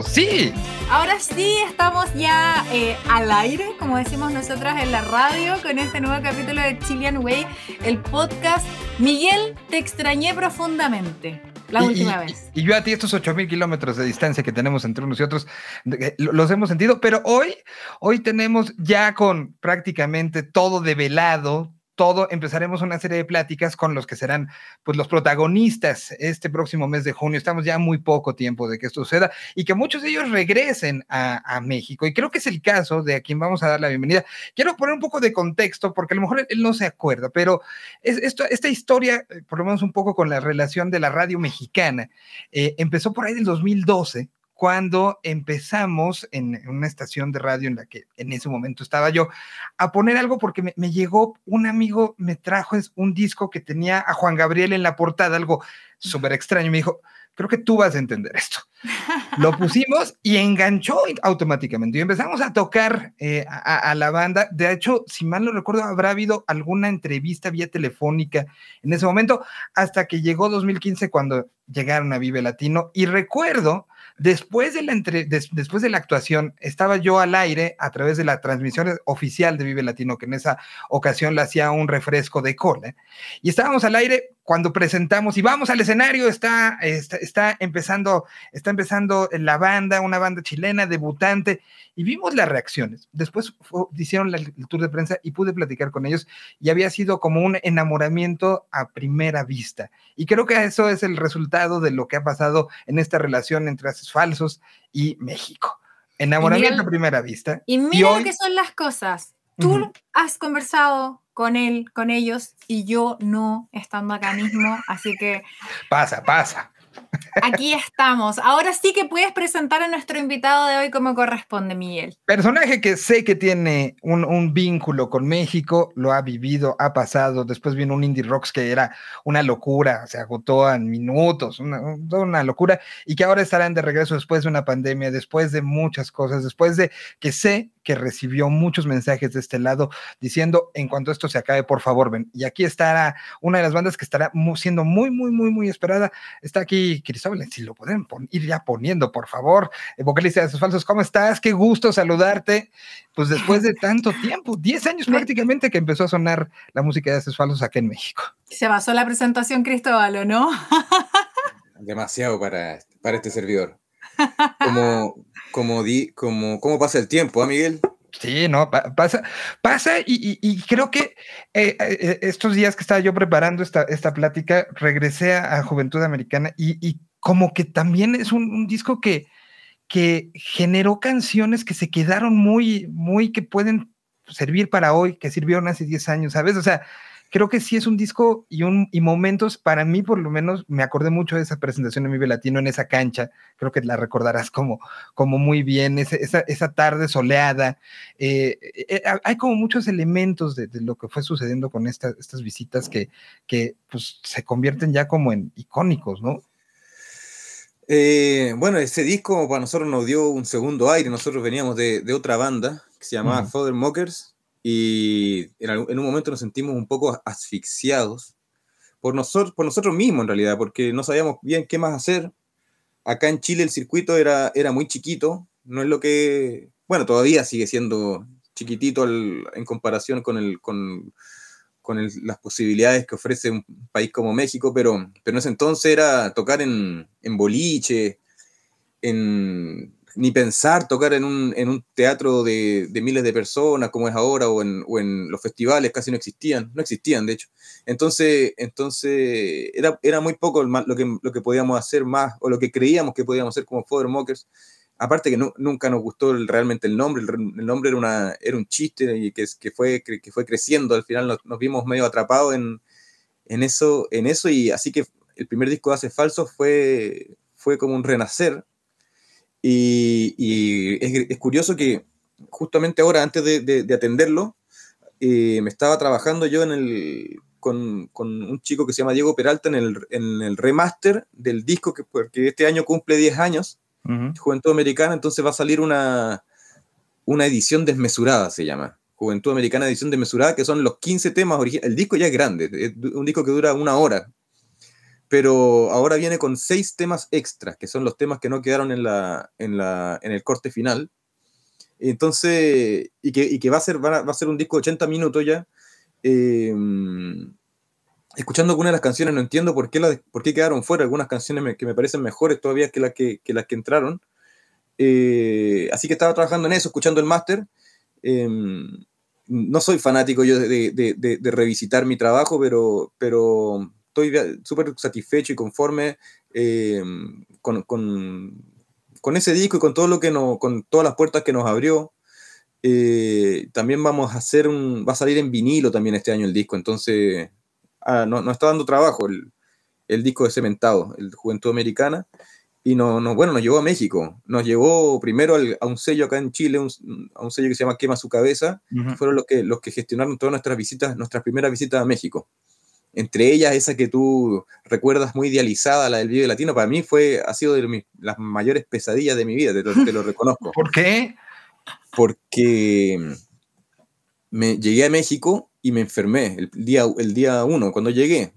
estamos, sí. Ahora sí estamos ya eh, al aire, como decimos nosotras en la radio, con este nuevo capítulo de Chilean Way, el podcast. Miguel, te extrañé profundamente. La Y- última y- vez. Y yo a ti estos 8000 kilómetros de distancia que tenemos entre unos y otros, lo- los hemos sentido, pero hoy, hoy tenemos ya con prácticamente todo develado, todo, empezaremos una serie de pláticas con los que serán pues los protagonistas este próximo mes de junio. Estamos ya muy poco tiempo de que esto suceda y que muchos de ellos regresen a, México. Y creo que es el caso de a quien vamos a dar la bienvenida. Quiero poner un poco de contexto porque a lo mejor él, él no se acuerda, pero es, esto, esta historia, eh, por lo menos un poco con la relación de la radio mexicana, eh, empezó por ahí del 2012, cuando empezamos en, una estación de radio en la que en ese momento estaba yo, a poner algo porque me, me llegó, un amigo me trajo un disco que tenía a Juan Gabriel en la portada, algo súper extraño, me dijo, creo que tú vas a entender esto. Lo pusimos y enganchó automáticamente. Y empezamos a tocar eh, a, a la banda. De hecho, si mal no recuerdo, habrá habido alguna entrevista vía telefónica en ese momento, hasta que llegó 2015 cuando llegaron a Vive Latino. Y recuerdo, después de la, entre- des- después de la actuación, estaba yo al aire a través de la transmisión oficial de Vive Latino, que en esa ocasión le hacía un refresco de cola. Y estábamos al aire cuando presentamos y vamos al escenario, está, está, está empezando, está empezando la banda, una banda chilena, debutante, y vimos las reacciones. Después fu- hicieron el tour de prensa y pude platicar con ellos y había sido como un enamoramiento a primera vista. Y creo que eso es el resultado de lo que ha pasado en esta relación entre Haces Falsos y México. Enamoramiento mira- a primera vista. Y mira hoy- lo que son las cosas. Tú Ujú. has conversado con él, con ellos, y yo no, estando acá mismo. Así que Pasa, pasa. aquí estamos. Ahora sí que puedes presentar a nuestro invitado de hoy como corresponde, Miguel. Personaje que sé que tiene un, un vínculo con México, lo ha vivido, ha pasado. Después vino un Indie Rocks que era una locura, se agotó en minutos, una, una locura, y que ahora estarán de regreso después de una pandemia, después de muchas cosas, después de que sé que recibió muchos mensajes de este lado diciendo, en cuanto esto se acabe, por favor, ven. Y aquí estará una de las bandas que estará siendo muy, muy, muy, muy esperada. Está aquí Cristóbal, si lo pueden ir ya poniendo, por favor. Eh, vocalista de Esos Falsos, ¿cómo estás? Qué gusto saludarte. Pues después de tanto tiempo, 10 años Me- prácticamente que empezó a sonar la música de Esos Falsos acá en México. Se basó la presentación, Cristóbal, ¿o no? demasiado para, para este servidor. Como, como, di, como, ¿Cómo pasa el tiempo, ah, Miguel? Sí, no, pa- pasa, pasa y, y- y creo que eh, eh, estos días que estaba yo preparando esta, esta plática, regresé a, a Juventud Americana y, y como que también es un, un disco que, que generó canciones que se quedaron muy, muy que pueden servir para hoy, que sirvieron hace 10 años, ¿sabes? O sea, creo que sí es un disco y, un, y momentos, para mí por lo menos, me acordé mucho de esa presentación en Vive Latino, en esa cancha, creo que la recordarás como, como muy bien, ese- esa, esa tarde soleada. eh, eh, eh, hay como muchos elementos de, de lo que fue sucediendo con esta- estas visitas que, que pues, se convierten ya como en icónicos, ¿no? Eh, bueno, ese disco para nosotros nos dio un segundo aire. Nosotros veníamos de, de otra banda que se llamaba Ujú. Father Mockers y en, un momento nos sentimos un poco asfixiados por, nosotros, por nosotros mismos en realidad, porque no sabíamos bien qué más hacer. Acá en Chile el circuito era, era muy chiquito, no es lo que, bueno, todavía sigue siendo chiquitito en comparación con, el, con, con el- las posibilidades que ofrece un país como México, pero, pero en ese entonces era tocar en, en boliche, en, ni pensar tocar en un, en un teatro de, de miles de personas como es ahora, o en, o en los festivales casi no existían, no existían de hecho. Entonces, entonces era, era muy poco lo que, lo que podíamos hacer más, o lo que creíamos que podíamos hacer como Fodder Mockers. Aparte que nu- nunca nos gustó el- realmente el nombre, el, re- el nombre era, una, era un chiste y que, que, fue, que, fue creciendo, al final nos, nos vimos medio atrapados en, en, eso, en eso y así que el primer disco de Hace Falso fue, fue como un renacer y, y es, es curioso que justamente ahora, antes de, de- de atenderlo, eh, me estaba trabajando yo en el, con, con un chico que se llama Diego Peralta en el, en el remaster del disco que porque este año cumple 10 años. Juventud Americana, entonces va a salir una, una edición desmesurada, se llama. Juventud Americana Edición Desmesurada, que son los 15 temas originales. El disco ya es grande, es un disco que dura una hora. Pero ahora viene con seis temas extras, que son los temas que no quedaron en, la, en, la, en el corte final. Entonces, y que, y que va, a ser, va, a, ser un disco de 80 minutos ya. Eh, escuchando algunas de las canciones no entiendo por qué, la, por qué quedaron fuera algunas canciones que me parecen mejores todavía que, las que, que las que entraron. Eh, así que estaba trabajando en eso, escuchando el máster. Eh, no soy fanático yo de, de, de, de, revisitar mi trabajo, pero, pero estoy súper satisfecho y conforme eh, con, con, con, ese disco y con todo lo que no, con todas las puertas que nos abrió. Eh, también vamos a hacer un, va a salir en vinilo también este año el disco, entonces ah, nos no está dando trabajo el, el, disco de Cementado, el Juventud Americana, y no, no, bueno, nos llevó a México, nos llevó primero al, a un sello acá en Chile, un, a un sello que se llama Quema su cabeza, uh -huh. fueron los que, los que gestionaron todas nuestras visitas, nuestras primeras visitas a México entre ellas esa que tú recuerdas muy idealizada, la del Vive Latino, para mí fue, ha sido de mis, las mayores pesadillas de mi vida, te, te lo reconozco. ¿Por qué? Porque me llegué a México y me enfermé el día, el día uno, cuando llegué.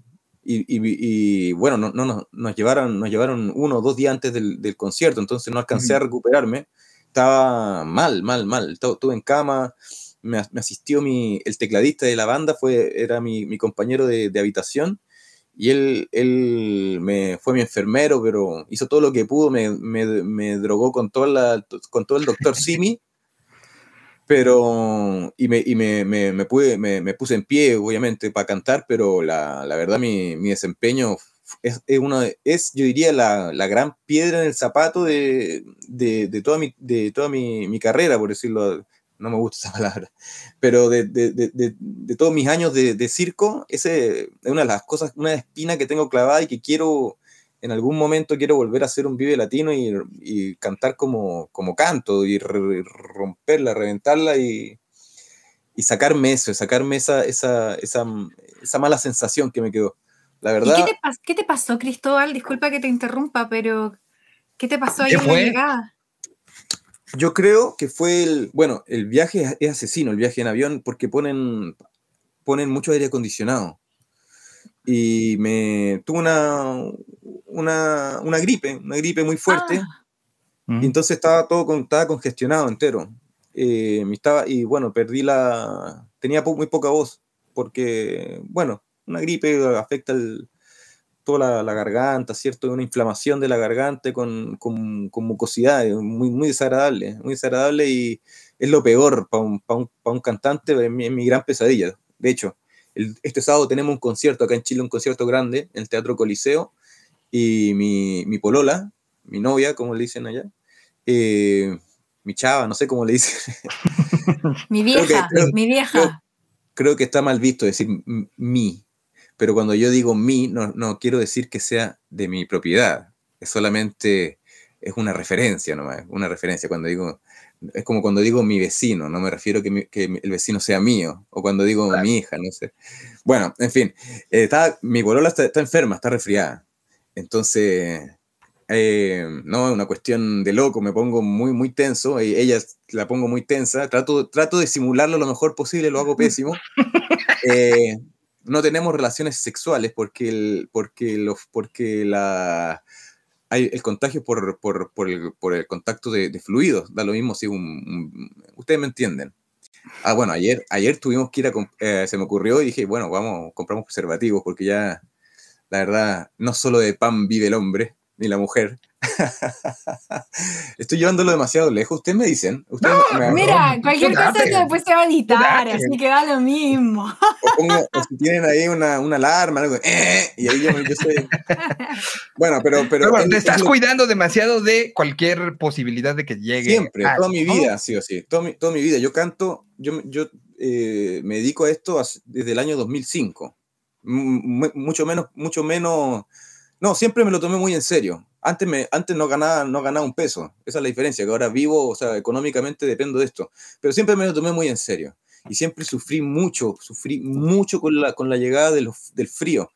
Y, y, y bueno, no, no, nos, llevaron, nos llevaron uno o dos días antes del, del concierto, entonces no alcancé uh -huh. a recuperarme. Estaba mal, mal, mal. Estuve en cama, me, asistió mi, el tecladista de la banda, fue, era mi, mi compañero de, de, habitación, y él, él me, fue mi enfermero, pero hizo todo lo que pudo, me, me, me drogó con, toda la, con todo el doctor Simi, pero, y me, y me, me, me, pude, me, puse en pie, obviamente, para cantar, pero la, la verdad mi, mi desempeño es, una, es, yo diría, la, la, gran piedra en el zapato de, de, de toda, mi, de toda mi, mi, carrera, por decirlo no me gusta esa palabra, pero de, de, de, de todos mis años de, circo, ese es una de las cosas, una espina que tengo clavada y que quiero, en algún momento quiero volver a hacer un Vive Latino y, y cantar como, como canto y re, romperla, reventarla y, y sacarme eso, sacarme esa, esa, esa, esa mala sensación que me quedó. La verdad. ¿Y qué te, qué te pasó, Cristóbal? Disculpa que te interrumpa, pero ¿qué te pasó ahí en la llegada? Yo creo que fue el, bueno, el viaje es asesino, el viaje en avión, porque ponen, ponen mucho aire acondicionado. Y me tuve una, una, una gripe, una gripe muy fuerte. Ah. Y entonces estaba todo con, estaba congestionado entero. Eh, estaba, y bueno, perdí la, tenía po, muy poca voz, porque, bueno, una gripe afecta el, toda la, la, garganta, ¿cierto? Una inflamación de la garganta con, con, con, mucosidad, muy, muy desagradable, muy desagradable y es lo peor para un, pa un, pa un, cantante, es mi, mi, gran pesadilla. De hecho, el, este sábado tenemos un concierto acá en Chile, un concierto grande, en el Teatro Coliseo, y mi, mi polola, mi novia, como le dicen allá, eh, mi chava, no sé cómo le dicen. mi vieja, creo que, creo, mi vieja. Creo, creo que está mal visto decir mi, pero cuando yo digo mi, no, no, quiero decir que sea de mi propiedad, es solamente, es una referencia nomás, una referencia. Cuando digo, es como cuando digo mi vecino, no me refiero que, mi, que el vecino sea mío, o cuando digo claro. mi hija, no sé. Bueno, en fin, eh, está, mi bolola está, está, enferma, está resfriada. Entonces, eh, no, es una cuestión de loco, me pongo muy, muy tenso, ella la pongo muy tensa, trato, trato de simularlo lo mejor posible, lo hago pésimo. Eh, no tenemos relaciones sexuales porque el, porque los, porque la, hay el contagio por, por, por, el, por el, contacto de, de, fluidos, da lo mismo si un, un, ustedes me entienden. Ah, bueno, ayer, ayer tuvimos que ir a, eh, se me ocurrió y dije, bueno, vamos, compramos preservativos porque ya, la verdad, no solo de pan vive el hombre, ni la mujer, Estoy llevándolo demasiado lejos. Ustedes me dicen. Ustedes no, me, mira, cualquier cosa que después se va a editar, así que da lo mismo. O, pongo, o si tienen ahí una, una alarma, algo, eh, y ahí yo, yo soy. Bueno, pero. pero, pero bueno, te estás lo... cuidando demasiado de cualquier posibilidad de que llegue. Siempre, a... toda mi vida, sí o sí. Toda mi, toda mi vida. Yo canto, yo, yo eh, me dedico a esto desde el año 2005. M mucho menos, mucho menos. No, siempre me lo tomé muy en serio antes, me, antes no, ganaba, no ganaba un peso. Esa es la diferencia, que ahora vivo, o sea, económicamente dependo de esto. Pero siempre me lo tomé muy en serio. Y siempre sufrí mucho, sufrí mucho con la, con la llegada de los, del frío.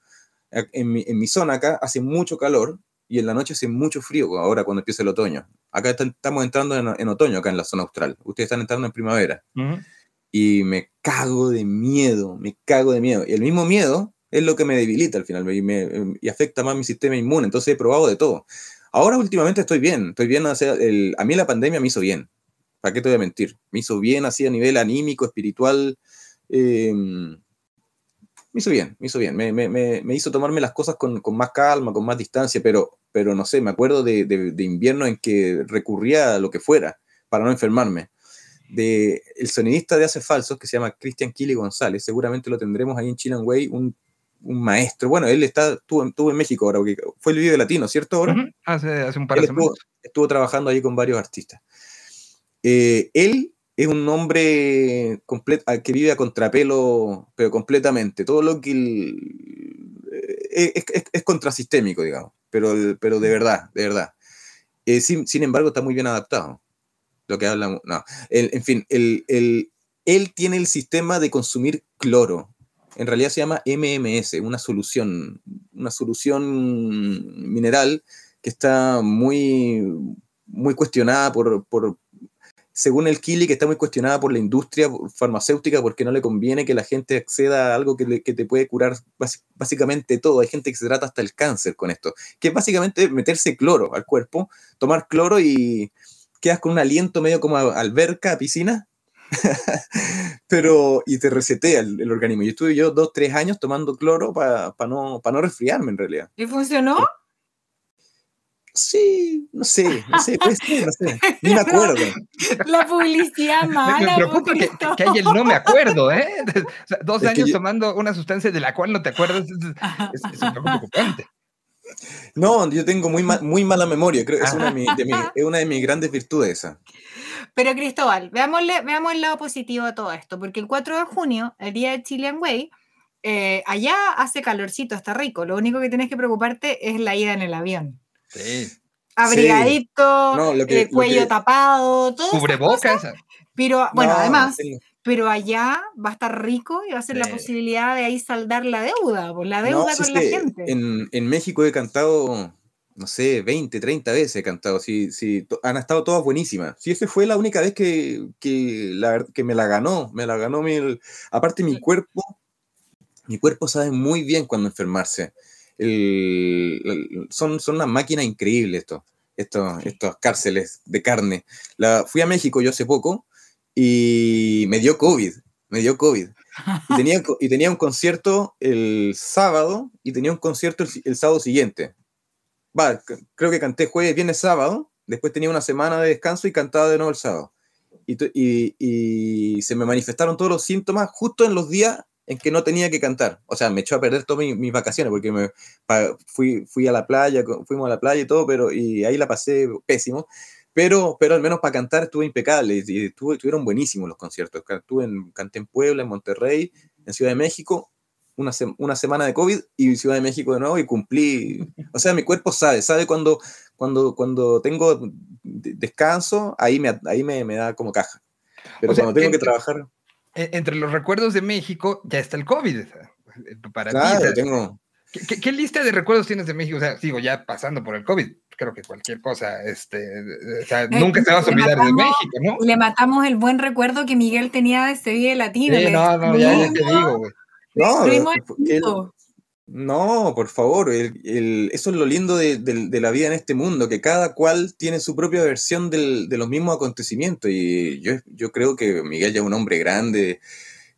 En mi, en mi, zona acá hace mucho calor y en la noche hace mucho frío ahora cuando empieza el otoño. Acá estamos entrando en, en, otoño, acá en la zona austral. Ustedes están entrando en primavera. Uh -huh. Y me cago de miedo, me cago de miedo. Y el mismo miedo Es lo que me debilita al final y, me, y afecta más mi sistema inmune. Entonces he probado de todo. Ahora últimamente estoy bien, estoy bien. el, a mí la pandemia me hizo bien. ¿Para qué te voy a mentir? Me hizo bien así a nivel anímico, espiritual. Eh, me hizo bien, me hizo bien. Me, me, me hizo tomarme las cosas con, con, más calma, con más distancia, pero, pero no sé, me acuerdo de, de, de, invierno en que recurría a lo que fuera para no enfermarme. De el sonidista de Hace Falsos, que se llama Cristian Kili González, seguramente lo tendremos ahí en Chilean Way, un un maestro. Bueno, él está, estuvo, estuvo, en México ahora, porque fue el video latino, ¿cierto? Ahora? Uh -huh. hace, hace, un par de él estuvo, estuvo, trabajando ahí con varios artistas. Eh, él es un hombre que vive a contrapelo, pero completamente. Todo lo que él, eh, es, es, es, contrasistémico, digamos, pero, pero de verdad, de verdad. Eh, sin, sin, embargo, está muy bien adaptado. Lo que habla, no. El, en fin, el, el, él tiene el sistema de consumir cloro en realidad se llama MMS, una solución, una solución mineral que está muy, muy cuestionada por, por según el Kili, que está muy cuestionada por la industria farmacéutica porque no le conviene que la gente acceda a algo que, te puede curar básicamente todo. Hay gente que se trata hasta el cáncer con esto, que es básicamente meterse cloro al cuerpo, tomar cloro y quedas con un aliento medio como alberca, piscina, pero y te resetea el, el, organismo. Y estuve yo dos, tres años tomando cloro para pa no, pa no resfriarme en realidad. ¿Y funcionó? Sí, no sé, no sé, puede ser, no sé, ni me acuerdo. La publicidad mala. Me preocupa que, que, hay el no me acuerdo, ¿eh? O sea, dos es años yo... tomando una sustancia de la cual no te acuerdas es, es, es un poco preocupante. No, yo tengo muy, ma muy mala memoria, creo que es una de, mi, de mi, es una de mis grandes virtudes esa. Pero Cristóbal, veámosle, veamos el lado positivo de todo esto, porque el 4 de junio, el día de Chilean Way, eh, allá hace calorcito, está rico, lo único que tienes que preocuparte es la ida en el avión. Sí. Abrigadito, sí. no, que, el cuello que... tapado, todo. Cubrebocas. Pero bueno, no, además, sí. pero allá va a estar rico y va a ser sí. la posibilidad de ahí saldar la deuda, por la deuda con la gente. En, en México he cantado no sé, 20, 30 veces he cantado. Sí, sí, han estado todas buenísimas. Sí, esa fue la única vez que, que, la, que me la ganó. Me la ganó mi. Aparte, mi cuerpo. Mi cuerpo sabe muy bien cuando enfermarse. El, el, son, son una máquina increíble esto, estos, estos cárceles de carne. La, fui a México yo hace poco y me dio COVID. Me dio COVID. Y tenía, y tenía un concierto el sábado y tenía un concierto el, el sábado siguiente va, creo que canté jueves, viernes, sábado, después tenía una semana de descanso y cantaba de nuevo el sábado. Y, y, y, se me manifestaron todos los síntomas justo en los días en que no tenía que cantar. O sea, me echó a perder todas mis, mis vacaciones porque me, pa, fui, fui a la playa, fuimos a la playa y todo, pero y ahí la pasé pésimo. Pero, pero al menos para cantar estuve impecable y estuve, estuvieron buenísimos los conciertos. Estuve en, canté en Puebla, en Monterrey, en Ciudad de México una, se una, semana de COVID y Ciudad de México de nuevo y cumplí. O sea, mi cuerpo sabe, sabe cuando, cuando, cuando tengo descanso, ahí me, ahí me, me da como caja. Pero o sea, cuando tengo entre, que trabajar. Entre los recuerdos de México ya está el COVID. Para claro, ti, tengo. ¿Qué, ¿Qué, qué, lista de recuerdos tienes de México? O sea, sigo ya pasando por el COVID. Creo que cualquier cosa, este, o sea, eh, nunca te vas a olvidar matamos, de México, ¿no? Le matamos el buen recuerdo que Miguel tenía de Sevilla Latino. Sí, no, no, ya, ya te digo, güey. No, el, no, por favor, el, el, eso es lo lindo de, de, de, la vida en este mundo, que cada cual tiene su propia versión del, de los mismos acontecimientos. Y yo, yo creo que Miguel ya es un hombre grande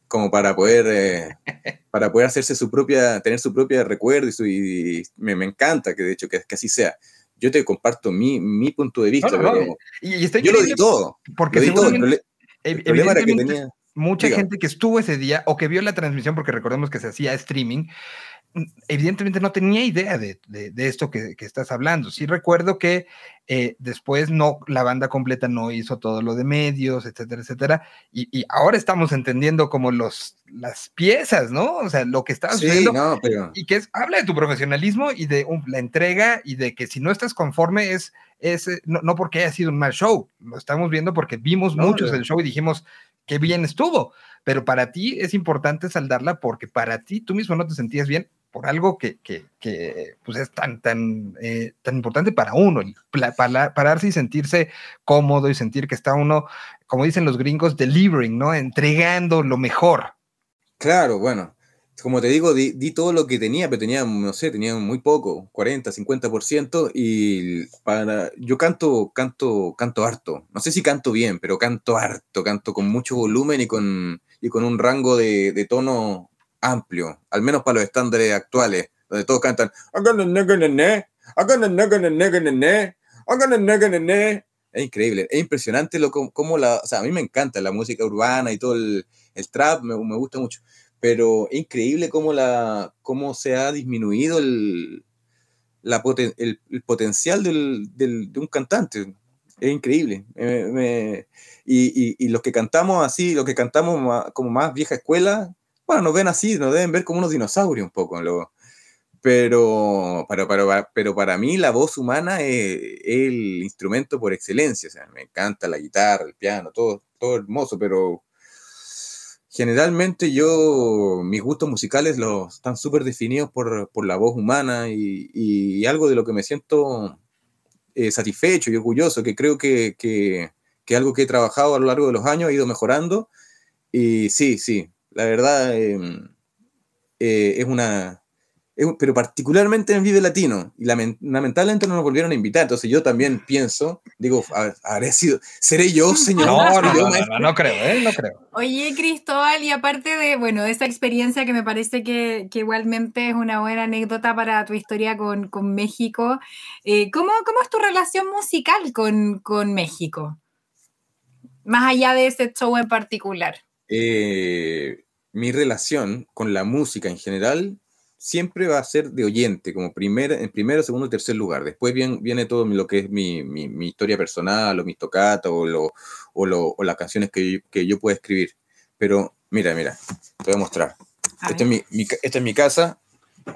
como para poder, eh, para poder hacerse su propia, tener su propia recuerdo y, su, y me, me, encanta que de hecho que, que, así sea. Yo te comparto mi, mi punto de vista, no, no, pero y, y yo lo di todo. Porque lo di todo. El, el problema era que tenía mucha Diga. gente que estuvo ese día o que vio la transmisión, porque recordemos que se hacía streaming, evidentemente no tenía idea de, de, de esto que, que, estás hablando. Sí recuerdo que eh, después no, la banda completa no hizo todo lo de medios, etcétera, etcétera, y, y, ahora estamos entendiendo como los, las piezas, ¿no? O sea, lo que estás sí, haciendo no, pero... y que es, habla de tu profesionalismo y de um, la entrega y de que si no estás conforme es, es no, no, porque haya sido un mal show, lo estamos viendo porque vimos no, muchos no. el show y dijimos, qué bien estuvo, pero para ti es importante saldarla porque para ti tú mismo no te sentías bien por algo que, que, que pues es tan, tan, eh, tan importante para uno, para, pararse y sentirse cómodo y sentir que está uno, como dicen los gringos, delivering, ¿no? Entregando lo mejor. Claro, bueno, como te digo, di, todo lo que tenía, pero tenía, no sé, tenía muy poco, 40, 50%, y para, yo canto, canto, canto harto. No sé si canto bien, pero canto harto, canto con mucho volumen y con, y con un rango de, de tono amplio, al menos para los estándares actuales, donde todos cantan, es increíble, es impresionante lo como la, o sea, a mí me encanta la música urbana y todo el, el trap, me, me, gusta mucho, pero es increíble cómo, la, cómo se ha disminuido el, la el, el, potencial del, del, de un cantante. Es increíble. y, y, y, los que cantamos así, los que cantamos como más vieja escuela, bueno, nos ven así, nos deben ver como unos dinosaurios un poco. Lo, pero, pero, pero, pero para mí la voz humana es, el instrumento por excelencia. O sea, me encanta la guitarra, el piano, todo, todo hermoso, pero generalmente yo, mis gustos musicales los, están súper definidos por, por, la voz humana y, algo de lo que me siento eh, satisfecho y orgulloso, que creo que, que, que, algo que he trabajado a lo largo de los años ha ido mejorando. Y sí, sí, la verdad eh, eh, es una pero particularmente en Vive Latino, y lamentablemente no nos volvieron a invitar, entonces yo también pienso, digo, habré sido, seré yo, señor. No, no, no, no, creo, ¿eh? no creo. Oye, Cristóbal, y aparte de, bueno, de esta experiencia que me parece que, que igualmente es una buena anécdota para tu historia con, con México, eh, ¿cómo, ¿cómo, es tu relación musical con, con México? Más allá de ese show en particular. Eh, mi relación con la música en general siempre va a ser de oyente, como primer, en primero, segundo y tercer lugar. Después viene, viene todo lo que es mi, mi, mi historia personal, o mis tocatas, o, lo, o, lo, o, las canciones que yo, que yo pueda escribir. Pero mira, mira, te voy a mostrar. Esta es, mi, mi, esta es mi casa.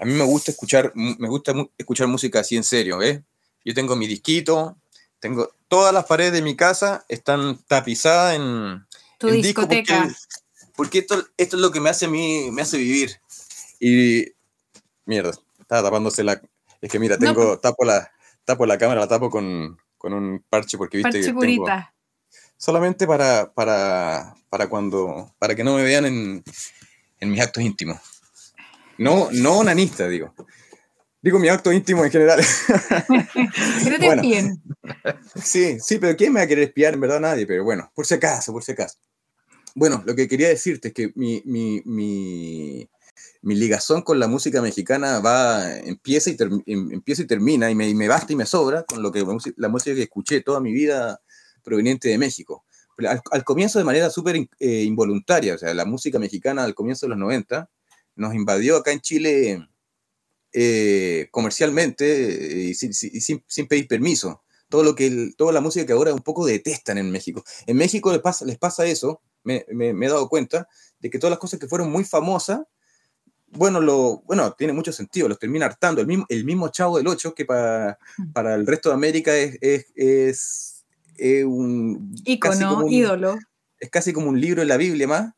A mí me gusta escuchar, me gusta escuchar música así en serio, ¿ves? Yo tengo mi disquito, tengo todas las paredes de mi casa están tapizadas en, tu en discoteca. Porque, porque, esto, esto es lo que me hace a mí, me hace vivir. Y Mierda, estaba tapándose la. Es que mira, tengo, no. tapo, la, tapo la cámara, la tapo con, con un parche porque viste parche que. Tengo, solamente para, para, para cuando. para que no me vean en, en mis actos íntimos. No, no onanista, digo. Digo mi acto íntimo en general. pero te bueno, espíen. Sí, sí, pero ¿quién me va a querer espiar? En verdad nadie, pero bueno, por si acaso, por si acaso. Bueno, lo que quería decirte es que mi, mi, mi, mi ligazón con la música mexicana va, empieza y, em, empieza y termina, y me, y me, basta y me sobra con lo que la música que escuché toda mi vida proveniente de México. Al, al comienzo de manera súper eh, involuntaria, o sea, la música mexicana al comienzo de los 90 nos invadió acá en Chile eh, comercialmente eh, y, sin, sin, pedir permiso. Todo lo que, toda la música que ahora un poco detestan en México. En México les pasa, les pasa eso, me, me he dado cuenta, de que todas las cosas que fueron muy famosas bueno, lo, bueno, tiene mucho sentido, los termina hartando. El mismo, el mismo Chavo del 8, que para, para el resto de América es, es, es, es un... Ícono, ídolo. Es casi como un libro de la Biblia más,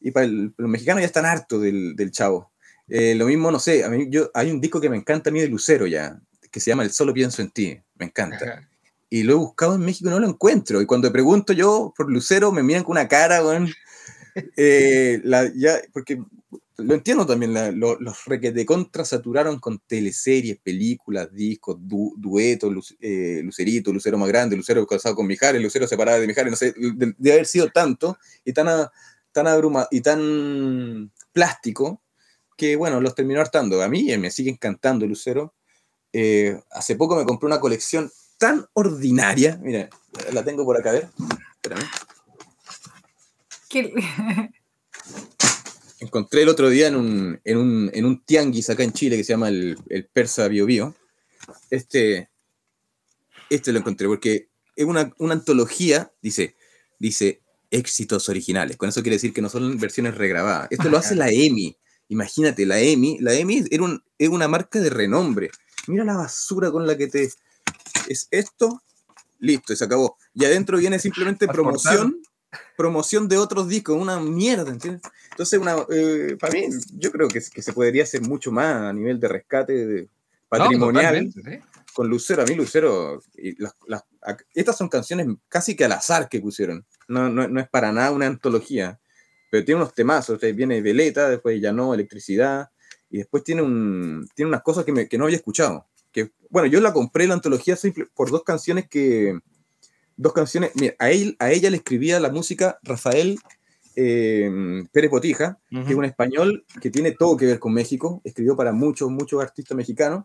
y para el, los mexicanos ya están hartos del, del Chavo. Eh, lo mismo, no sé, a mí, yo, hay un disco que me encanta a mí de Lucero ya, que se llama El Solo Pienso en Ti, me encanta. Ajá. Y lo he buscado en México y no lo encuentro. Y cuando pregunto yo por Lucero, me miran con una cara, bueno, eh, la, ya, porque lo entiendo también, la, lo, los requete contra saturaron con teleseries, películas, discos, du, duetos, eh, Lucerito, Lucero más grande, Lucero casado con Mijares, Lucero separado de Mijares, no sé, de, haber sido tanto y tan, a, tan abruma y tan plástico que, bueno, los terminó hartando. A mí me sigue encantando Lucero. Eh, hace poco me compré una colección tan ordinaria, mira, la tengo por acá, a ver, espérame. ¿Qué? encontré el otro día en un, en un, en un tianguis acá en Chile que se llama el, el Persa Bio Bio. Este, este lo encontré porque es una, una antología, dice, dice éxitos originales. Con eso quiere decir que no son versiones regrabadas. Esto lo hace la EMI. Imagínate, la EMI, la EMI era un, es una marca de renombre. Mira la basura con la que te... Es esto, listo, y se acabó. Y adentro viene simplemente promoción promoción de otros discos, una mierda, ¿entiendes? Entonces, una, eh, para mí, yo creo que, que, se podría hacer mucho más a nivel de rescate de, patrimonial no, ¿sí? con Lucero. A mí, Lucero, y las, las, estas son canciones casi que al azar que pusieron, no, no, no, es para nada una antología. pero tiene unos temazos, viene Veleta, después ya no, Electricidad, y después tiene, un, tiene unas cosas que, que no había escuchado. Que, bueno, yo la compré la antología simple, por dos canciones que, dos canciones, mira, a, él, a ella le escribía la música Rafael eh, Pérez Botija, que es un español que tiene todo que ver con México, escribió para muchos, muchos artistas mexicanos,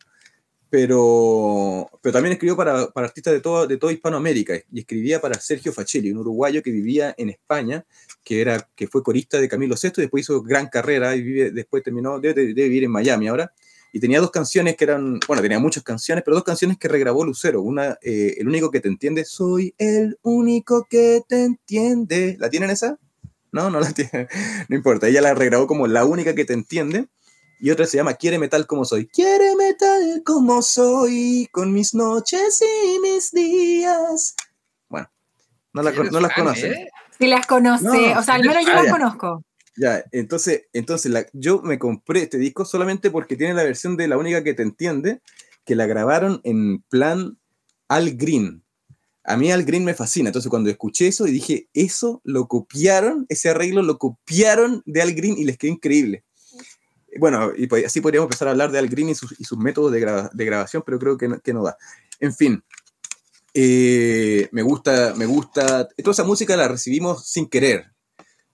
pero, pero también escribió para, para artistas de, todo, de toda Hispanoamérica y escribía para Sergio Facelli, un uruguayo que vivía en España, que, era, que fue corista de Camilo VI y después hizo gran carrera y vive, después terminó, debe, vivir en Miami ahora. Y tenía dos canciones que eran, bueno, tenía muchas canciones, pero dos canciones que regrabó Lucero. Una, eh, El único que te entiende, soy el único que te entiende. ¿La tienen esa? No, no la tienen. No importa, ella la regrabó como La única que te entiende y otra se llama Quiere metal como soy. Quiere metal como soy, con mis noches y mis días. Bueno, no, la, no las conoce. ¿eh? Sí las conoce, o sea, al menos yo las conozco. Ya, entonces, entonces yo me compré este disco solamente porque tiene la versión de La única que te entiende, que la grabaron en plan Al Green. A mí Al Green me fascina, entonces cuando escuché eso y dije, eso lo copiaron, ese arreglo lo copiaron de Al Green y les quedó increíble bueno, y pues, así podríamos empezar a hablar de Al Green y sus, métodos de, grabación, pero creo que no, que no da. En fin, eh, me gusta, me gusta, toda esa música la recibimos sin querer.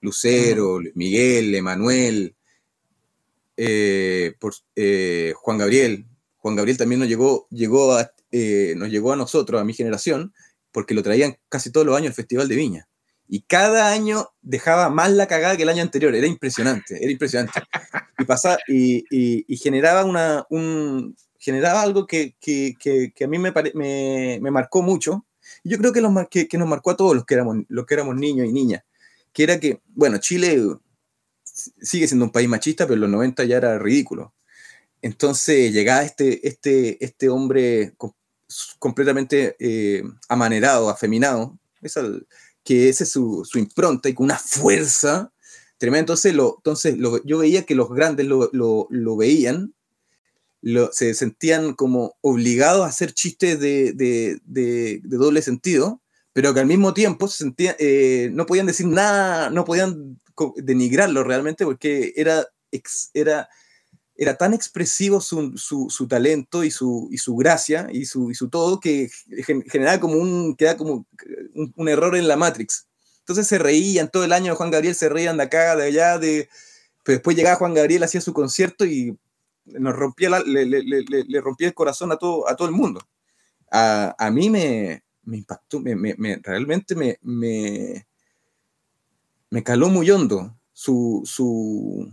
Lucero, Miguel, Emanuel, eh, por, eh, Juan Gabriel. Juan Gabriel también nos llegó, llegó a, nos llegó a nosotros, a mi generación, porque lo traían casi todos los años al Festival de Viña y cada año dejaba más la cagada que el año anterior. Era impresionante, era impresionante. Y, pasaba, y, y, generaba, una, un, generaba algo que, que, que, a mí me, me, me, marcó mucho. Y yo creo que, los, que, que, nos marcó a todos los que, éramos, los que éramos niños y niñas. Que era que, bueno, Chile sigue siendo un país machista, pero en los 90 ya era ridículo. Entonces llegaba este, este, este hombre completamente eh, amanerado, afeminado. Es el, que esa es su, su, impronta y con una fuerza tremenda. Entonces, lo, entonces lo, yo veía que los grandes lo, lo, lo veían, se sentían como obligados a hacer chistes de, de, de, doble sentido, pero que al mismo tiempo se sentían, eh, no podían decir nada, no podían denigrarlo realmente porque era, era era tan expresivo su, su, talento y su, y su gracia y su, y su todo que generaba como un, queda como un, error en la Matrix. Entonces se reían todo el año Juan Gabriel, se reían de acá, de allá, de... pero después llegaba Juan Gabriel, hacía su concierto y nos rompía le, le, le, rompía el corazón a todo, a todo el mundo. A, a mí me, me impactó, me, me, realmente me, me, me caló muy hondo su, su,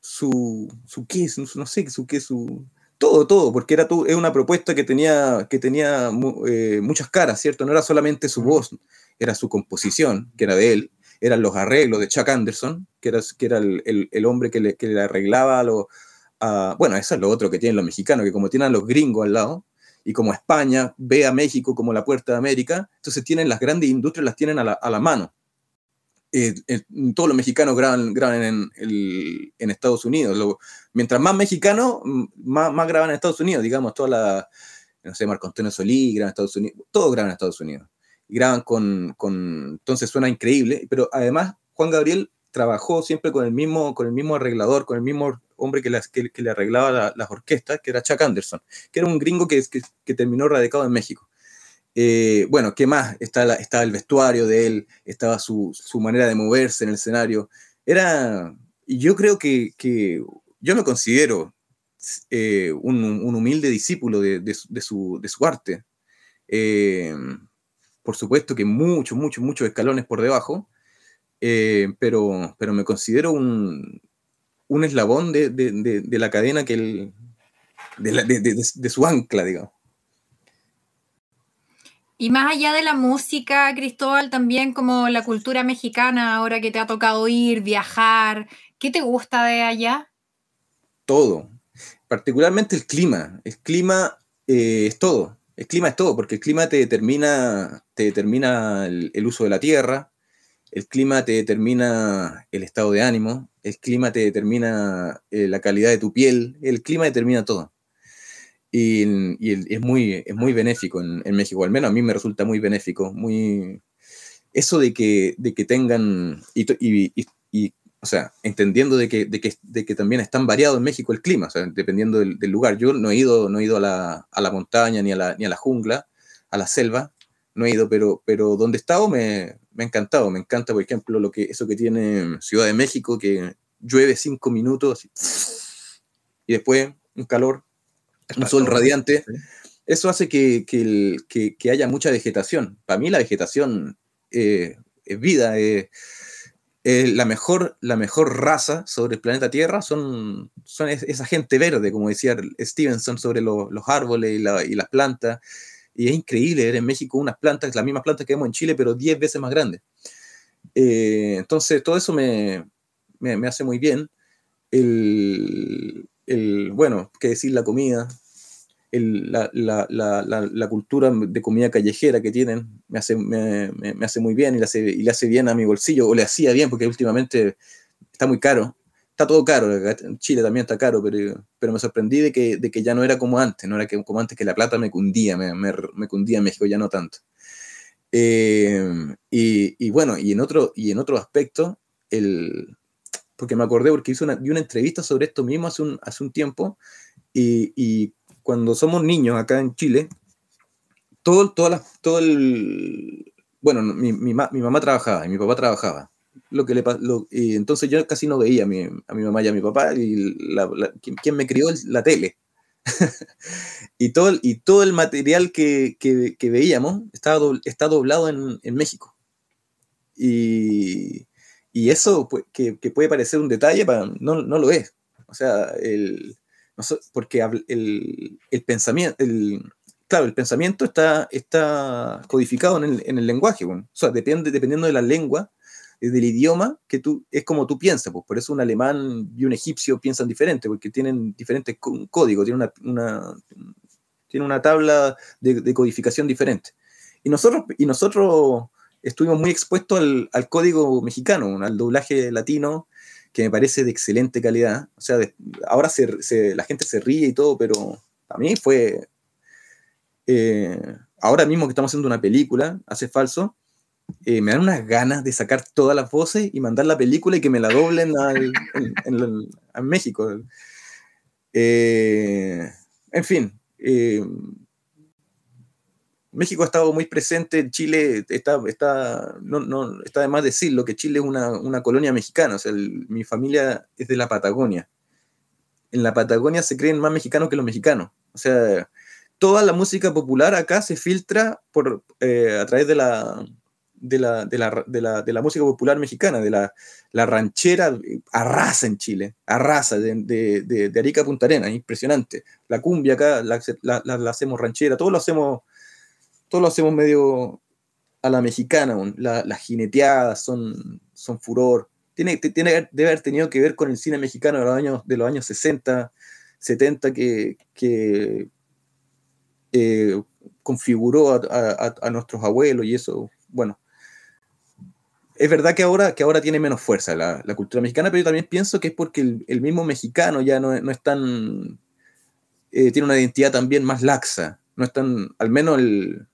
su, su qué, no sé, su qué, su... Todo, todo, porque era todo, es una propuesta que tenía, que tenía eh, muchas caras, ¿cierto? No era solamente su voz, era su composición, que era de él, eran los arreglos de Chuck Anderson, que era, que era el, el, hombre que le, que le arreglaba lo, bueno, eso es lo otro que tienen los mexicanos, que como tienen a los gringos al lado, y como España ve a México como la puerta de América, entonces tienen las grandes industrias, las tienen a la, a la mano. Eh, todos los mexicanos graban, graban en, en, Estados Unidos. mientras más mexicanos, más, más, graban en Estados Unidos, digamos, toda la, no sé, Marco Antonio Solí graba en Estados Unidos, todos graban en Estados Unidos. Y graban con, con, entonces suena increíble, pero además Juan Gabriel trabajó siempre con el mismo, con el mismo arreglador, con el mismo hombre que, le arreglaba las orquestas, que era Chuck Anderson, que era un gringo que, terminó radicado en México. Eh, bueno, ¿qué más? Estaba, el vestuario de él, estaba su, manera de moverse en el escenario. Era, yo creo que, yo me considero eh, un, humilde discípulo de su, arte. Eh, por supuesto que muchos, muchos, muchos escalones por debajo, pero, pero me considero un, un eslabón de, de, la cadena que él, de, su ancla, digamos. Y más allá de la música, Cristóbal, también como la cultura mexicana, ahora que te ha tocado ir, viajar, ¿qué te gusta de allá? Todo, particularmente el clima. El clima eh, es todo. El clima es todo, porque el clima te determina, te determina el, uso de la tierra, el clima te determina el estado de ánimo, el clima te determina eh, la calidad de tu piel, el clima determina todo y, es, muy, es muy benéfico en, México, al menos a mí me resulta muy benéfico, muy... eso de que, de que tengan, y, y, o sea, entendiendo de que, de, que, de que, también es tan variado en México el clima, dependiendo del, lugar. Yo no he ido, no he ido a, la, a la montaña, ni a la, ni a la jungla, a la selva, no he ido, pero, pero donde he estado me, me ha encantado. Me encanta, por ejemplo, lo que, eso que tiene Ciudad de México, que llueve cinco minutos y después un calor, un sol radiante. Eso hace que, que, que, haya mucha vegetación. Para mí la vegetación eh, es vida. Eh, la, mejor, la mejor raza sobre el planeta Tierra son, son esa gente verde, como decía Stevenson, sobre los árboles y, y, las plantas. Y es increíble ver en México unas plantas, las mismas plantas que vemos en Chile, pero 10 veces más grandes. Eh, entonces, todo eso me, me, hace muy bien. El, el, bueno, qué decir la comida, la, la, la, la, cultura de comida callejera que tienen me hace, me, me, hace muy bien y le hace, y le hace bien a mi bolsillo, o le hacía bien, porque últimamente está muy caro. Está todo caro, en Chile también está caro, pero, pero me sorprendí de que, de que ya no era como antes, no era que, como antes que la plata me cundía, me, me, cundía en México, ya no tanto. Eh, y, bueno, y en otro, y en otro aspecto, el, porque me acordé porque hice una, una entrevista sobre esto mismo hace un, hace un tiempo, y, y cuando somos niños acá en Chile, todo, todo el... Bueno, mi, mi, mi, mamá trabajaba y mi papá trabajaba. Lo que le, lo, y entonces yo casi no veía a mi, a mi mamá y a mi papá, y la, quien, me crió la tele. y, todo, y todo el material que, que, que veíamos está, está doblado en, en México. Y, y eso que, que, puede parecer un detalle, no, no lo es. O sea, el, porque el, el pensamiento, el, claro, el pensamiento está, está codificado en el, en el lenguaje, o sea, depende, dependiendo de la lengua, eh, del idioma, que tú, es como tú piensas, pues, por eso un alemán y un egipcio piensan diferente, porque tienen diferentes códigos, tienen una, una, tiene una tabla de, de, codificación diferente. Y nosotros, y nosotros estuvimos muy expuestos al, al código mexicano, al doblaje latino, que me parece de excelente calidad. O sea, ahora se, la gente se ríe y todo, pero a mí fue... Eh, ahora mismo que estamos haciendo una película, hace falso, eh, me dan unas ganas de sacar todas las voces y mandar la película y que me la doblen al, en, México. Eh, en fin, México ha estado muy presente, Chile está, está, no, no, está de más decirlo, que Chile es una, una colonia mexicana, o sea, mi familia es de la Patagonia. En la Patagonia se creen más mexicanos que los mexicanos. O sea, toda la música popular acá se filtra por, eh, a través de la, de la, de, la, de, la, de la, música popular mexicana, de la, ranchera, arrasa en Chile, arrasa de, Arica a Punta Arenas, impresionante. La cumbia acá la, hacemos ranchera, todo lo hacemos todo lo hacemos medio a la mexicana, las jineteadas son, son furor. Tiene, tiene, debe haber tenido que ver con el cine mexicano de los años, de los años 60, 70, que, que eh, configuró a, a, nuestros abuelos y eso. Bueno, es verdad que ahora, que ahora tiene menos fuerza la, cultura mexicana, pero yo también pienso que es porque el, mismo mexicano ya no, no es tan... Eh, tiene una identidad también más laxa. No es tan, al menos el,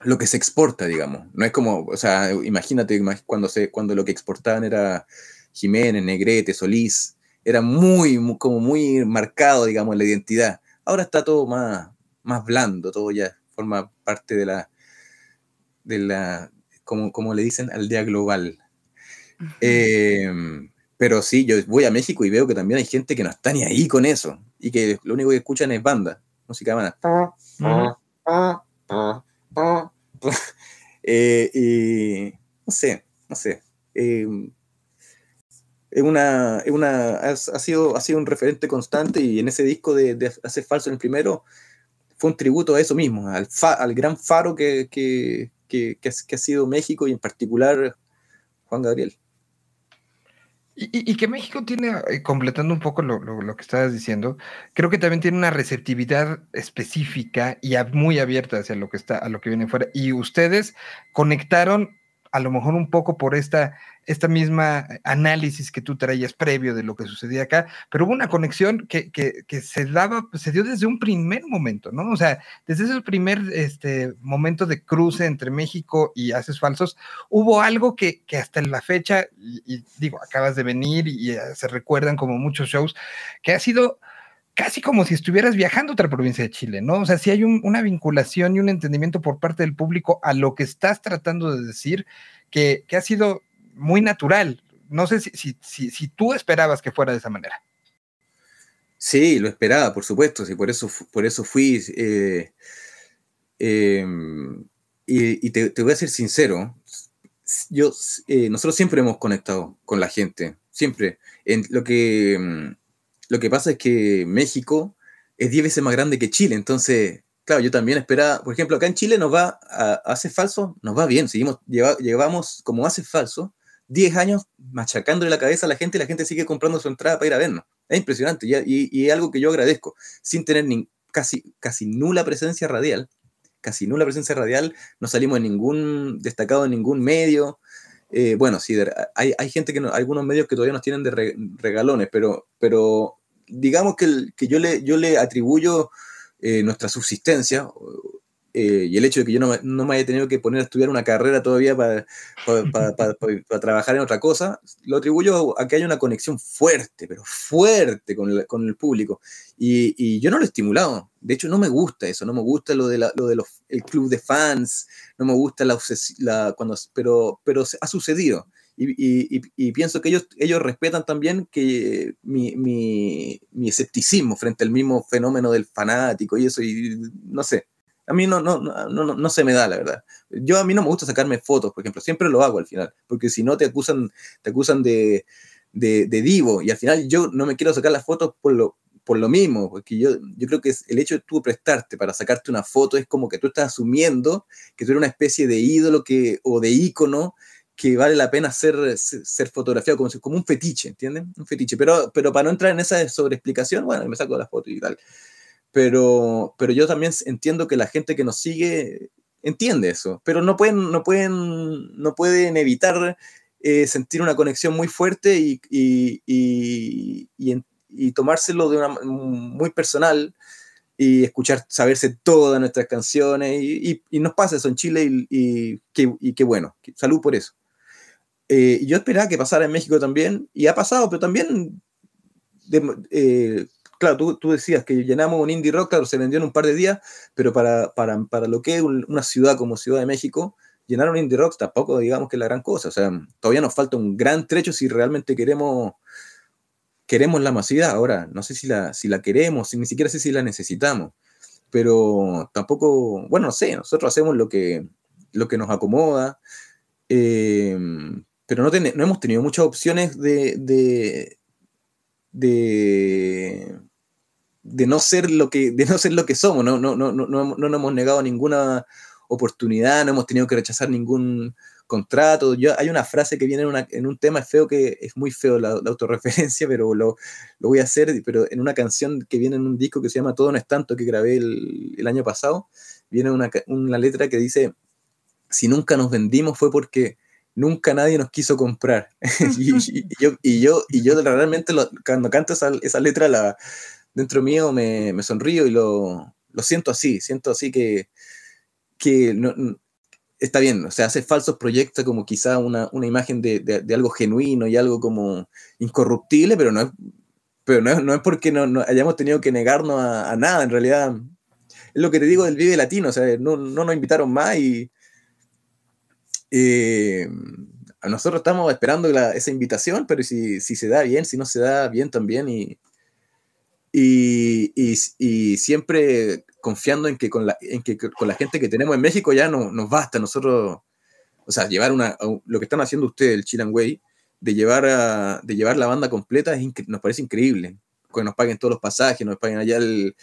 lo que se exporta, digamos. No es como, o sea, imagínate cuando, se, cuando lo que exportaban era Jiménez, Negrete, Solís, era muy, como muy marcado, digamos, la identidad. Ahora está todo más, más blando, todo ya forma parte de la, de la como, como le dicen, aldea global. Em, pero sí, yo voy a México y veo que también hay gente que no está ni ahí con eso y que lo único que escuchan es banda, música de banda. Eh, y no sé, no sé. Em, es una, es una, ha, sido, ha sido un referente constante y en ese disco de, de Hacer Falso en el primero fue un tributo a eso mismo, al, al gran faro que, que, que, que, ha sido México y en particular Juan Gabriel. Y, que México tiene, eh, completando un poco lo, que estabas diciendo, creo que también tiene una receptividad específica y muy abierta hacia lo que está, a lo que viene fuera. Y ustedes conectaron a lo mejor un poco por esta esta misma análisis que tú traías previo de lo que sucedía acá, pero hubo una conexión que, que, se daba, se dio desde un primer momento, ¿no? O sea, desde ese primer este, momento de cruce entre México y Haces Falsos, hubo algo que, que hasta la fecha, y, digo, acabas de venir y, y se recuerdan como muchos shows, que ha sido casi como si estuvieras viajando a otra provincia de Chile, ¿no? O sea, si hay una vinculación y un entendimiento por parte del público a lo que estás tratando de decir, que, ha sido muy natural. No sé si, tú esperabas que fuera de esa manera. Sí, lo esperaba, por supuesto, sí, por eso, por eso fui. Eh, em, y, te, voy a ser sincero, yo, eh, nosotros siempre hemos conectado con la gente, siempre. En lo que em, lo que pasa es que México es 10 veces más grande que Chile, entonces, claro, yo también esperaba, por ejemplo, acá en Chile nos va, hace falso, nos va bien, seguimos, llevamos como hace falso 10 años machacándole la cabeza a la gente y la gente sigue comprando su entrada para ir a vernos. Es impresionante y, y, es algo que yo agradezco, sin tener ni, casi, casi nula presencia radial, casi nula presencia radial, no salimos en ningún destacado en ningún medio, eh, bueno, sí, hay, hay, gente que algunos medios que todavía nos tienen de regalones, pero, pero digamos que, que yo, le, yo le atribuyo eh, nuestra subsistencia eh, y el hecho de que yo no, no, me haya tenido que poner a estudiar una carrera todavía para, para, para, trabajar en otra cosa, lo atribuyo a que haya una conexión fuerte, pero fuerte con el, con el público. Y, y, yo no lo he estimulado. De hecho, no me gusta eso, no me gusta lo de, la, lo de el club de fans, no me gusta la, la cuando, pero, pero ha sucedido. Y, y, y, pienso que ellos, ellos respetan también que mi, mi, mi, escepticismo frente al mismo fenómeno del fanático y eso, y no sé, a mí no, no, no, no, no se me da, la verdad. Yo a mí no me gusta sacarme fotos, por ejemplo, siempre lo hago al final, porque si no te acusan, te acusan de, de, de divo, y al final yo no me quiero sacar las fotos por lo, por lo mismo, porque yo, yo creo que el hecho de tú prestarte para sacarte una foto es como que tú estás asumiendo que tú eres una especie de ídolo que, o de ícono que vale la pena ser, ser fotografiado como, como un fetiche, ¿entienden? Un fetiche. Pero, pero para no entrar en esa sobreexplicación, bueno, me saco la foto y tal pero, pero yo también entiendo que la gente que nos sigue entiende eso, pero no pueden, no pueden, no pueden evitar eh, sentir una conexión muy fuerte y, y, y, y, tomárselo de una muy personal y escuchar, saberse todas nuestras canciones y, nos pasa eso en Chile y, qué, bueno, salud por eso. Eh, yo esperaba que pasara en México también y ha pasado, pero también eh, claro, tú, tú, decías que llenamos un indie rock, claro, se vendió en un par de días, pero para, para, para lo que es una ciudad como Ciudad de México, llenar un indie rock tampoco digamos que es la gran cosa. O sea, todavía nos falta un gran trecho si realmente queremos, queremos la masividad. Ahora, no sé si la, si la queremos, ni siquiera sé si la necesitamos. Pero tampoco, bueno, no sé, nosotros hacemos lo que, lo que nos acomoda. Eh, pero no, no, hemos tenido muchas opciones de, de, de no ser lo que, de no ser lo que somos, no, no, no, no, no, nos hemos negado ninguna oportunidad, no hemos tenido que rechazar ningún contrato. Yo, hay una frase que viene en, una, en un tema feo que es muy feo la, autorreferencia, pero lo, lo, voy a hacer, pero en una canción que viene en un disco que se llama Todo no es tanto, que grabé el, el año pasado, viene una, una letra que dice, si nunca nos vendimos fue porque nunca nadie nos quiso comprar. y, yo, y, yo, y yo realmente cuando canto esa, esa letra la, dentro mío me, me sonrío y lo, lo, siento así, siento así que, que no, está bien, o sea, hace falsos proyectos como quizá una, una imagen de, de, algo genuino y algo como incorruptible, pero no es, pero no no es porque no, hayamos tenido que negarnos a, a, nada, en realidad es lo que te digo del Vive Latino, o sea, no, no nos invitaron más y... Eh, nosotros estamos esperando la, esa invitación, pero si, si, se da bien, si no se da bien también, y, y, y, siempre confiando en que, con la, en que con la gente que tenemos en México ya no, nos basta. Nosotros, o sea, llevar una, lo que están haciendo ustedes, el Chilan Way, de llevar, a, de llevar la banda completa es nos parece increíble. Que nos paguen todos los pasajes, nos paguen allá el,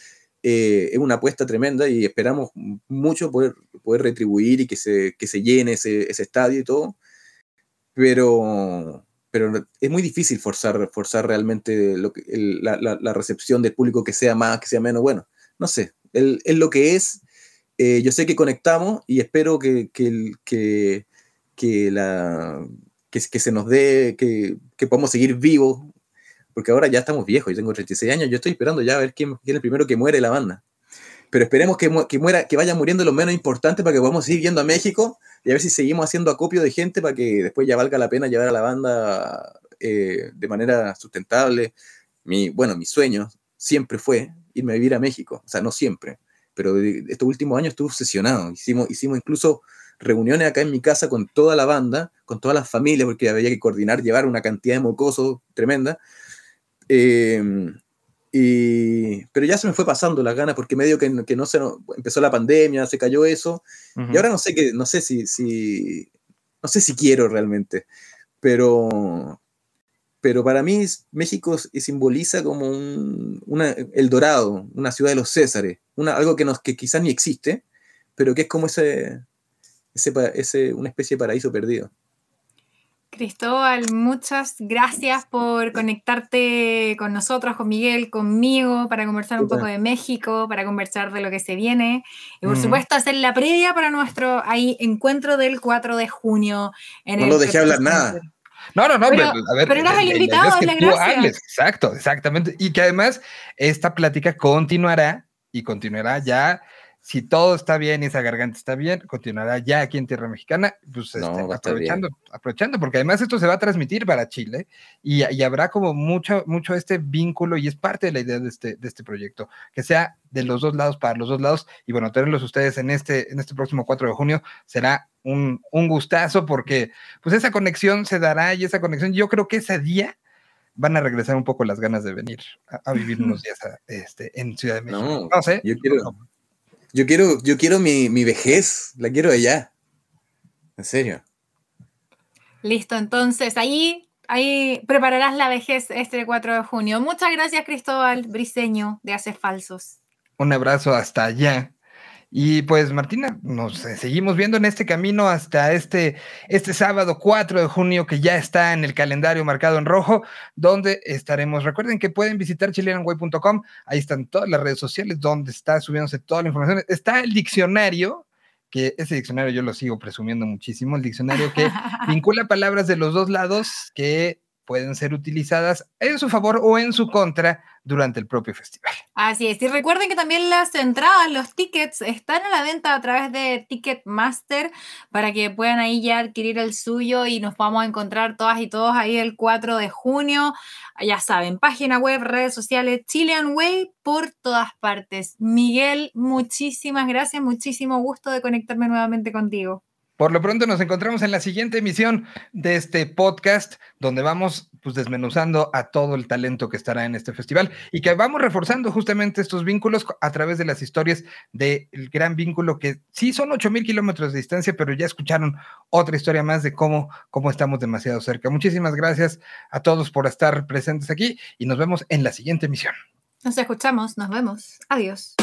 eh, es una apuesta tremenda y esperamos mucho poder, poder retribuir y que se, que se llene ese, ese estadio y todo. Pero, pero es muy difícil forzar, forzar realmente lo que, la, la, recepción del público que sea más, que sea menos. Bueno, no sé, es lo que es. Eh, yo sé que conectamos y espero que, que, que, que, la, que, que se nos dé, que, que podamos seguir vivos, porque ahora ya estamos viejos, yo tengo 36 años, yo estoy esperando ya a ver quién, quién es el primero que muere la banda. Pero esperemos que, que, muera, que vaya muriendo lo menos importante para que podamos seguir yendo a México y a ver si seguimos haciendo acopio de gente para que después ya valga la pena llevar a la banda eh, de manera sustentable. Mi, bueno, mi sueño siempre fue irme a vivir a México, o sea, no siempre, pero estos últimos años estuve obsesionado. Hicimos, hicimos incluso reuniones acá en mi casa con toda la banda, con todas las familias, porque había que coordinar, llevar una cantidad de mocosos tremenda. Eh, y, pero ya se me fue pasando las ganas porque medio que, que no se empezó la pandemia, se cayó eso, uh -huh. y ahora no sé que, no sé si, si, no sé si quiero realmente, pero, pero para mí México simboliza como un, una, el Dorado, una ciudad de los Césares, una, algo que, nos, que quizás ni existe, pero que es como ese, ese, ese, una especie de paraíso perdido. Cristóbal, muchas gracias por conectarte con nosotros, con Miguel, conmigo, para conversar un poco de México, para conversar de lo que se viene y por mm. supuesto hacer la previa para nuestro ahí, encuentro del 4 de junio. En no el lo dejé hablar nada. No, no, no, pero, a ver, pero eras el invitado, es que la tú gracia. hables, exacto, exactamente. Y que además esta plática continuará y continuará ya si todo está bien y esa garganta está bien, continuará ya aquí en Tierra Mexicana, pues no, este, aprovechando, aprovechando, porque además esto se va a transmitir para Chile y, y, habrá como mucho, mucho este vínculo y es parte de la idea de este, de este proyecto, que sea de los dos lados para los dos lados y bueno, tenerlos ustedes en este, en este próximo 4 de junio será un, un gustazo porque pues esa conexión se dará y esa conexión, yo creo que ese día van a regresar un poco las ganas de venir a, a vivir unos días a, este, en Ciudad de México. No, no sé. Yo quiero, no. Yo quiero, yo quiero mi, mi vejez, la quiero allá. En serio. Listo, entonces ahí, ahí prepararás la vejez este 4 de junio. Muchas gracias, Cristóbal Briseño de Haces Falsos. Un abrazo hasta allá. Y pues Martina, nos seguimos viendo en este camino hasta este, este sábado 4 de junio que ya está en el calendario marcado en rojo, donde estaremos. Recuerden que pueden visitar chileanway.com, ahí están todas las redes sociales donde está subiéndose toda la información. Está el diccionario, que ese diccionario yo lo sigo presumiendo muchísimo, el diccionario que vincula palabras de los dos lados que pueden ser utilizadas en su favor o en su contra durante el propio festival. Así es, y recuerden que también las entradas, los tickets están a la venta a través de Ticketmaster para que puedan ahí ya adquirir el suyo y nos vamos a encontrar todas y todos ahí el 4 de junio. Ya saben, página web, redes sociales, Chilean Way por todas partes. Miguel, muchísimas gracias, muchísimo gusto de conectarme nuevamente contigo. Por lo pronto nos encontramos en la siguiente emisión de este podcast, donde vamos pues desmenuzando a todo el talento que estará en este festival y que vamos reforzando justamente estos vínculos a través de las historias del gran vínculo que sí son 8 mil kilómetros de distancia, pero ya escucharon otra historia más de cómo, cómo estamos demasiado cerca. Muchísimas gracias a todos por estar presentes aquí y nos vemos en la siguiente emisión. Nos escuchamos, nos vemos. Adiós.